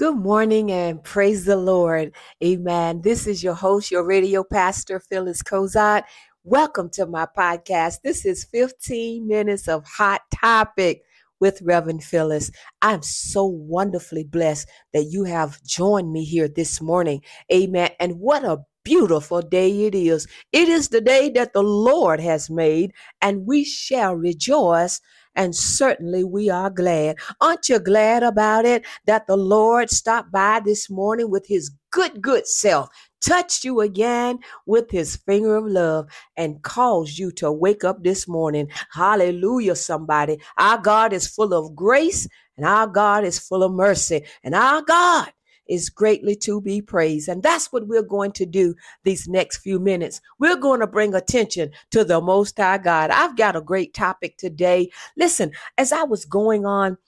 Good morning and praise the Lord. Amen. This is your host, your radio pastor, Phyllis Cozart. Welcome to my podcast. This is 15 minutes of hot topic with Reverend Phyllis. I'm so wonderfully blessed that you have joined me here this morning. Amen. And what a beautiful day it is. It is the day that the Lord has made, and we shall rejoice and certainly we are glad. Aren't you glad about it that the Lord stopped by this morning with his good, good self, touched you again with his finger of love, and caused you to wake up this morning? Hallelujah, somebody. Our God is full of grace and our God is full of mercy, and our God is greatly to be praised. And that's what we're going to do these next few minutes. We're going to bring attention to the Most High God. I've got a great topic today. Listen, as I was going on,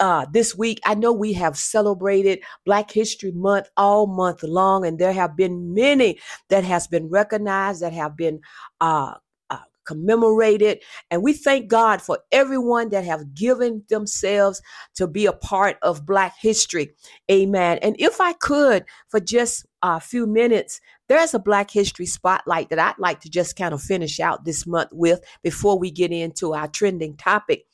uh, this week. I know we have celebrated Black History Month all month long, and there have been many that has been recognized, that have been uh, commemorated and we thank god for everyone that have given themselves to be a part of black history. Amen. And if i could for just a few minutes there's a black history spotlight that i'd like to just kind of finish out this month with before we get into our trending topic.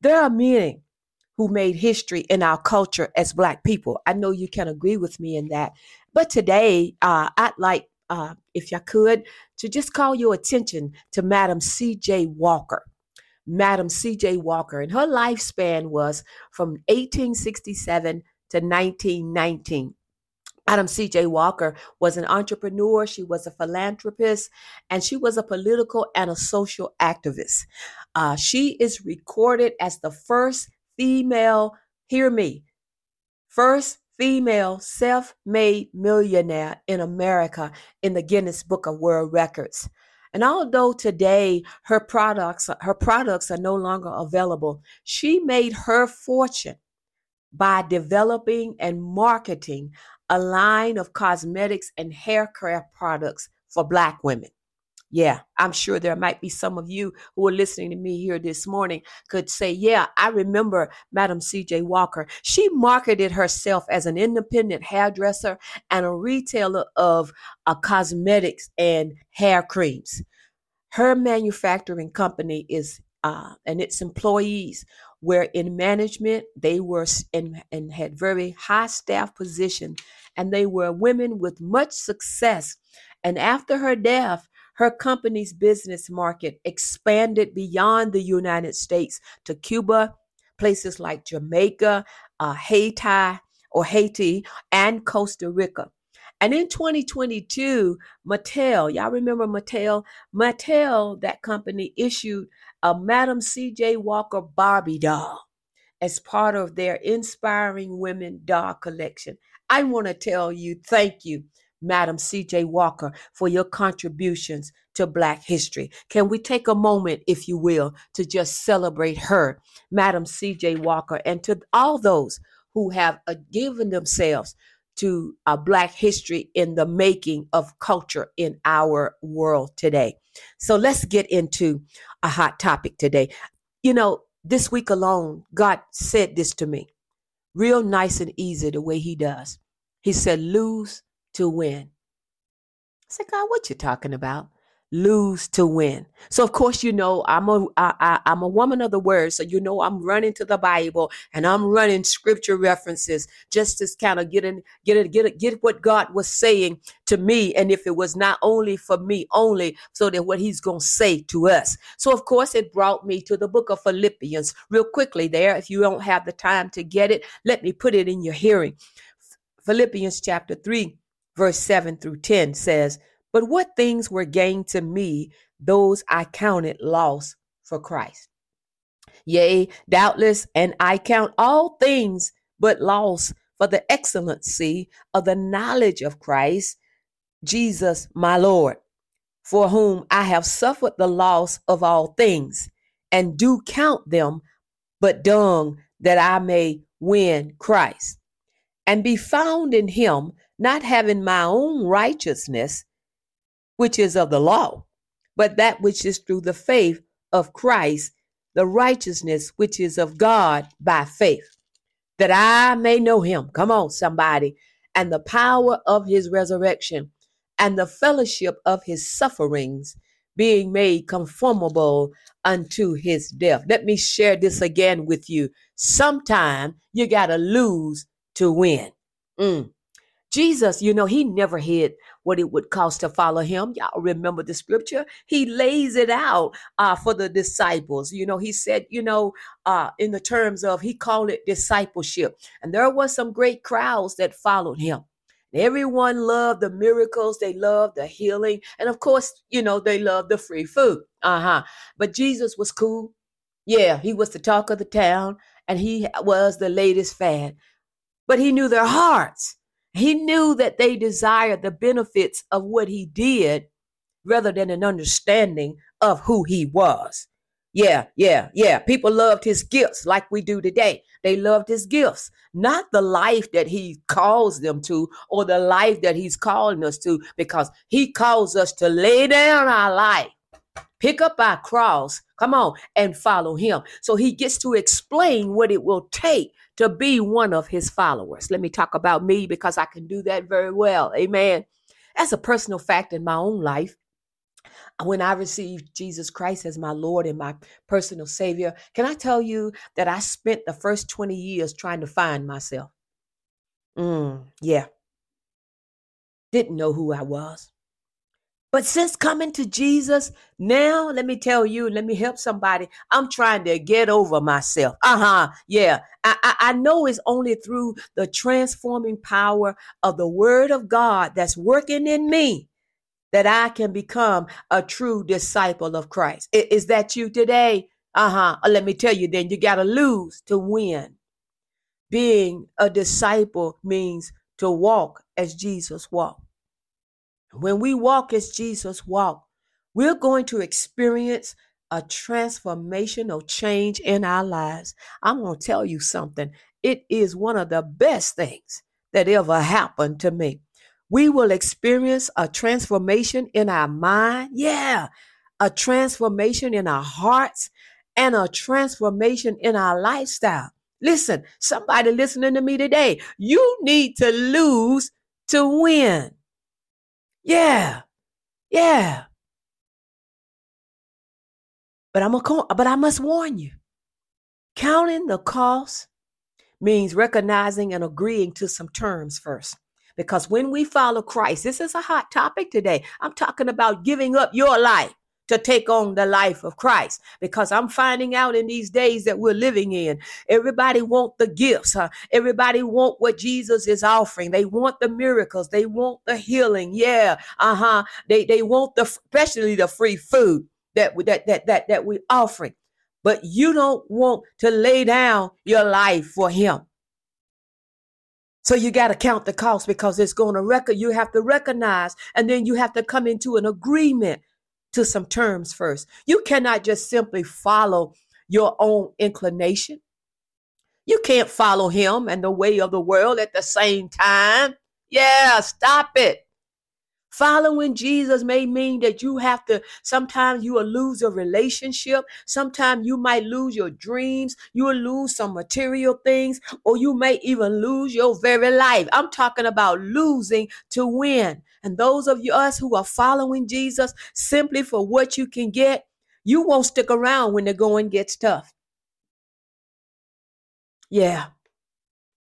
There are many who made history in our culture as black people. I know you can agree with me in that. But today uh, i'd like uh, if you could, to just call your attention to Madam C.J. Walker. Madam C.J. Walker, and her lifespan was from 1867 to 1919. Madam C.J. Walker was an entrepreneur, she was a philanthropist, and she was a political and a social activist. Uh, she is recorded as the first female, hear me, first female self made millionaire in America in the Guinness Book of World Records. And although today her products her products are no longer available, she made her fortune by developing and marketing a line of cosmetics and hair care products for black women. Yeah, I'm sure there might be some of you who are listening to me here this morning could say, Yeah, I remember Madam CJ Walker. She marketed herself as an independent hairdresser and a retailer of uh, cosmetics and hair creams. Her manufacturing company is, uh, and its employees were in management, they were in, and had very high staff position, and they were women with much success. And after her death, her company's business market expanded beyond the United States to Cuba, places like Jamaica, uh, Haiti, or Haiti, and Costa Rica. And in 2022, Mattel, y'all remember Mattel? Mattel, that company, issued a Madam C.J. Walker Barbie doll as part of their Inspiring Women doll collection. I want to tell you thank you Madam C.J. Walker, for your contributions to Black history. Can we take a moment, if you will, to just celebrate her, Madam C.J. Walker, and to all those who have uh, given themselves to uh, Black history in the making of culture in our world today. So let's get into a hot topic today. You know, this week alone, God said this to me real nice and easy the way He does. He said, Lose to win. I said, God, what you talking about? Lose to win. So of course, you know, I'm a I, I, I'm a woman of the word. So you know, I'm running to the Bible and I'm running scripture references just to kind of get in, get it, get it, get what God was saying to me. And if it was not only for me, only so that what He's gonna say to us. So of course, it brought me to the book of Philippians real quickly. There, if you don't have the time to get it, let me put it in your hearing. Philippians chapter three verse 7 through 10 says, But what things were gained to me, those I counted loss for Christ. Yea, doubtless, and I count all things but loss for the excellency of the knowledge of Christ, Jesus my Lord, for whom I have suffered the loss of all things, and do count them but dung that I may win Christ, and be found in him, not having my own righteousness, which is of the law, but that which is through the faith of Christ, the righteousness which is of God by faith, that I may know him. Come on, somebody. And the power of his resurrection and the fellowship of his sufferings, being made conformable unto his death. Let me share this again with you. Sometime you got to lose to win. Mm. Jesus, you know, he never hid what it would cost to follow him. Y'all remember the scripture? He lays it out uh, for the disciples. You know, he said, you know, uh, in the terms of, he called it discipleship. And there was some great crowds that followed him. Everyone loved the miracles, they loved the healing, and of course, you know, they loved the free food. Uh-huh. But Jesus was cool. Yeah, he was the talk of the town, and he was the latest fad. But he knew their hearts. He knew that they desired the benefits of what he did rather than an understanding of who he was. Yeah, yeah, yeah. People loved his gifts like we do today. They loved his gifts, not the life that he calls them to or the life that he's calling us to, because he calls us to lay down our life, pick up our cross, come on, and follow him. So he gets to explain what it will take to be one of his followers. Let me talk about me because I can do that very well. Amen. As a personal fact in my own life, when I received Jesus Christ as my Lord and my personal Savior, can I tell you that I spent the first 20 years trying to find myself? Mm, yeah. Didn't know who I was. But since coming to Jesus, now let me tell you, let me help somebody. I'm trying to get over myself. Uh huh. Yeah. I, I, I, know it's only through the transforming power of the Word of God that's working in me that I can become a true disciple of Christ. Is, that you today? Uh huh. Let me tell you then, you got to lose to win. Being a disciple means to walk as Jesus walked. When we walk as Jesus walked, we're going to experience a transformational change in our lives. I'm going to tell you something. It is one of the best things that ever happened to me. We will experience a transformation in our mind. Yeah. A transformation in our hearts and a transformation in our lifestyle. Listen, somebody listening to me today, you need to lose to win. Yeah. Yeah. But I'm a but I must warn you. Counting the cost means recognizing and agreeing to some terms first. Because when we follow Christ, this is a hot topic today. I'm talking about giving up your life to take on the life of Christ. Because I'm finding out in these days that we're living in everybody want the gifts huh? everybody want what Jesus is offering. They want the miracles. They want the healing. Yeah uh-huh. They they want the especially the free food that that that that that we're offering. But you don't want to lay down your life for him. So you got to count the cost because it's going to record. You have to recognize, and then you have to come into an agreement to some terms first. You cannot just simply follow your own inclination. You can't follow him and the way of the world at the same time. Yeah, stop it. Following Jesus may mean that you have to, sometimes you will lose a relationship. Sometimes you might lose your dreams. You will lose some material things, or you may even lose your very life. I'm talking about losing to win. And those of you, us who are following Jesus simply for what you can get, you won't stick around when the going gets tough. Yeah.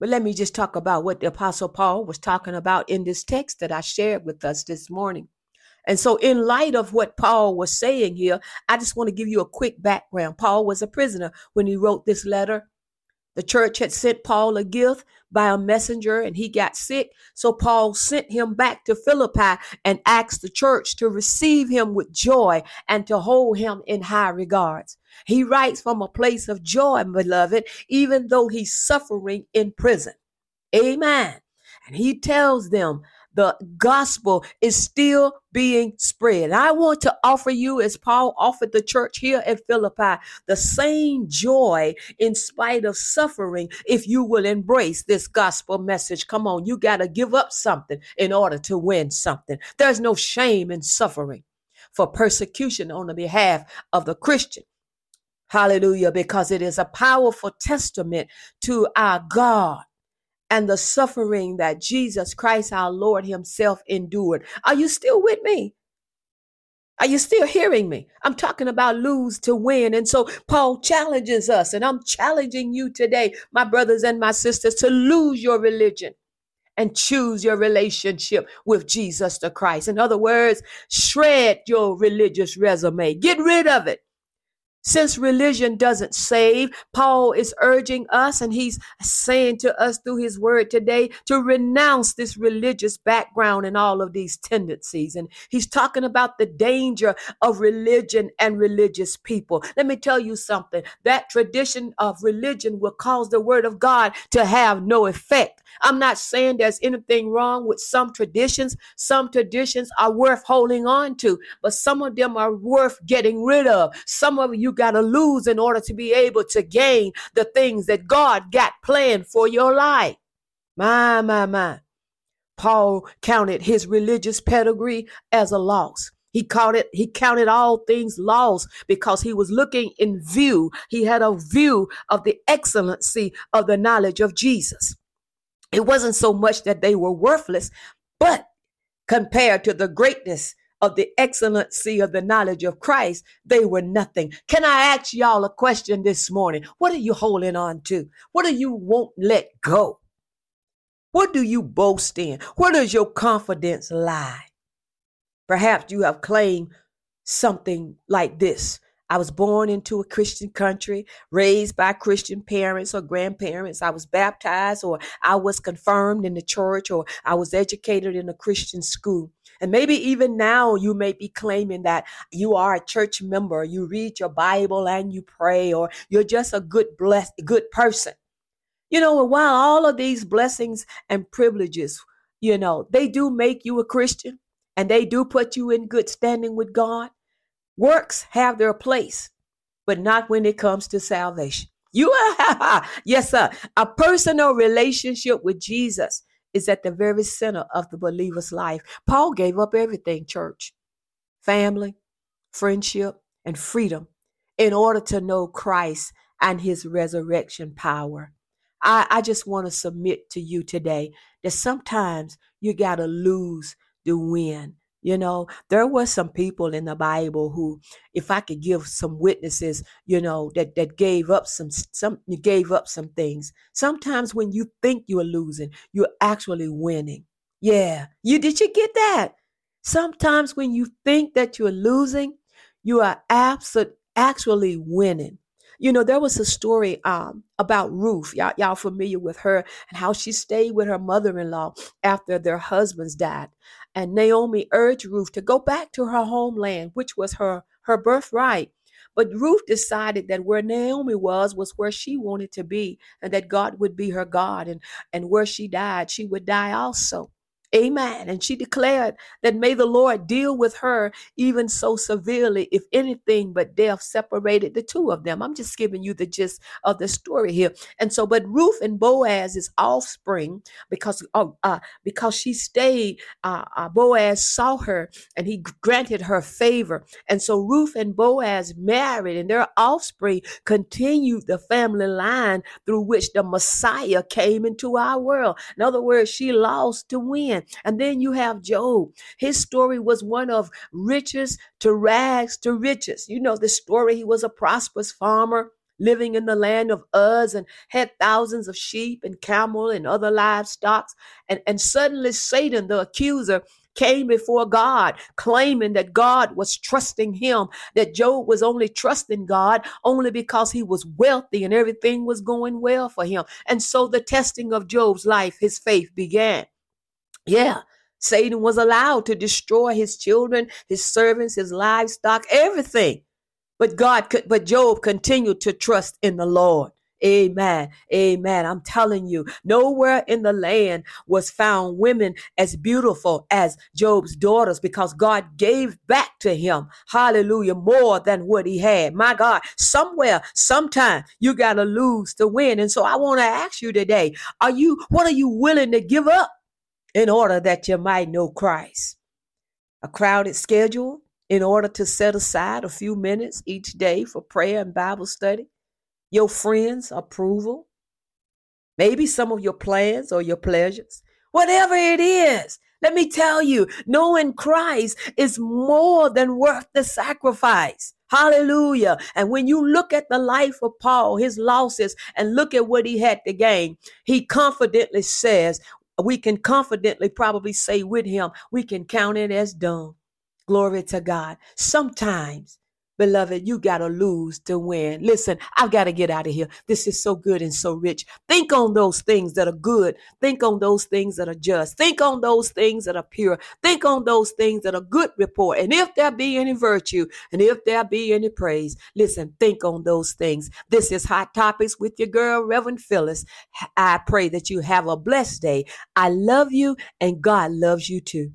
But let me just talk about what the Apostle Paul was talking about in this text that I shared with us this morning. And so, in light of what Paul was saying here, I just want to give you a quick background. Paul was a prisoner when he wrote this letter. The church had sent Paul a gift by a messenger and he got sick. So Paul sent him back to Philippi and asked the church to receive him with joy and to hold him in high regards. He writes from a place of joy, beloved, even though he's suffering in prison. Amen. And he tells them the gospel is still being spread. I want to offer you, as Paul offered the church here at Philippi, the same joy in spite of suffering if you will embrace this gospel message. Come on, you got to give up something in order to win something. There's no shame in suffering for persecution on the behalf of the Christian. Hallelujah, because it is a powerful testament to our God and the suffering that Jesus Christ, our Lord Himself, endured. Are you still with me? Are you still hearing me? I'm talking about lose to win. And so Paul challenges us, and I'm challenging you today, my brothers and my sisters, to lose your religion and choose your relationship with Jesus the Christ. In other words, shred your religious resume, get rid of it. Since religion doesn't save, Paul is urging us and he's saying to us through his word today to renounce this religious background and all of these tendencies. And he's talking about the danger of religion and religious people. Let me tell you something that tradition of religion will cause the word of God to have no effect. I'm not saying there's anything wrong with some traditions. Some traditions are worth holding on to, but some of them are worth getting rid of. Some of you got to lose in order to be able to gain the things that God got planned for your life. My, my, my. Paul counted his religious pedigree as a loss. He called it, he counted all things lost because he was looking in view. He had a view of the excellency of the knowledge of Jesus. It wasn't so much that they were worthless, but compared to the greatness of the excellency of the knowledge of Christ, they were nothing. Can I ask y'all a question this morning? What are you holding on to? What do you won't let go? What do you boast in? Where does your confidence lie? Perhaps you have claimed something like this I was born into a Christian country, raised by Christian parents or grandparents. I was baptized or I was confirmed in the church or I was educated in a Christian school. And maybe even now you may be claiming that you are a church member, you read your Bible and you pray, or you're just a good blessed, good person. You know, while all of these blessings and privileges, you know, they do make you a Christian and they do put you in good standing with God. Works have their place, but not when it comes to salvation. You are, yes, sir. A personal relationship with Jesus is at the very center of the believer's life. Paul gave up everything, church, family, friendship, and freedom in order to know Christ and his resurrection power. I, I just want to submit to you today that sometimes you got to lose to win. You know, there were some people in the Bible who, if I could give some witnesses, you know, that that gave up some some gave up some things. Sometimes when you think you're losing, you're actually winning. Yeah, you did you get that? Sometimes when you think that you're losing, you are absolutely actually winning. You know, there was a story um, about Ruth. Y'all, y'all familiar with her and how she stayed with her mother-in-law after their husbands died. And Naomi urged Ruth to go back to her homeland, which was her, her birthright. But Ruth decided that where Naomi was was where she wanted to be, and that God would be her God, and, and where she died, she would die also. Amen. And she declared that may the Lord deal with her even so severely, if anything but death separated the two of them. I'm just giving you the gist of the story here. And so, but Ruth and Boaz's offspring, because of uh, because she stayed, uh, uh, Boaz saw her and he granted her favor. And so Ruth and Boaz married, and their offspring continued the family line through which the Messiah came into our world. In other words, she lost to win. And then you have Job. His story was one of riches to rags to riches. You know the story. He was a prosperous farmer living in the land of Uz and had thousands of sheep and camel and other livestock. And, and suddenly Satan, the accuser, came before God, claiming that God was trusting him, that Job was only trusting God only because he was wealthy and everything was going well for him. And so the testing of Job's life, his faith began. Yeah. Satan was allowed to destroy his children, his servants, his livestock, everything. But God could, but Job continued to trust in the Lord. Amen. Amen. I'm telling you, nowhere in the land was found women as beautiful as Job's daughters because God gave back to him, hallelujah, more than what he had. My God, somewhere, sometime you got to lose to win. And so I want to ask you today, are you, what are you willing to give up? In order that you might know Christ. A crowded schedule, in order to set aside a few minutes each day for prayer and Bible study, your friends' approval, maybe some of your plans or your pleasures, whatever it is. Let me tell you, knowing Christ is more than worth the sacrifice. Hallelujah. And when you look at the life of Paul, his losses, and look at what he had to gain, he confidently says, we can confidently probably say with him, we can count it as done. Glory to God. Sometimes Beloved, you got to lose to win. Listen, I've got to get out of here. This is so good and so rich. Think on those things that are good. Think on those things that are just. Think on those things that are pure. Think on those things that are good report. And if there be any virtue and if there be any praise, listen, think on those things. This is Hot Topics with your girl, Reverend Phyllis. I pray that you have a blessed day. I love you and God loves you too.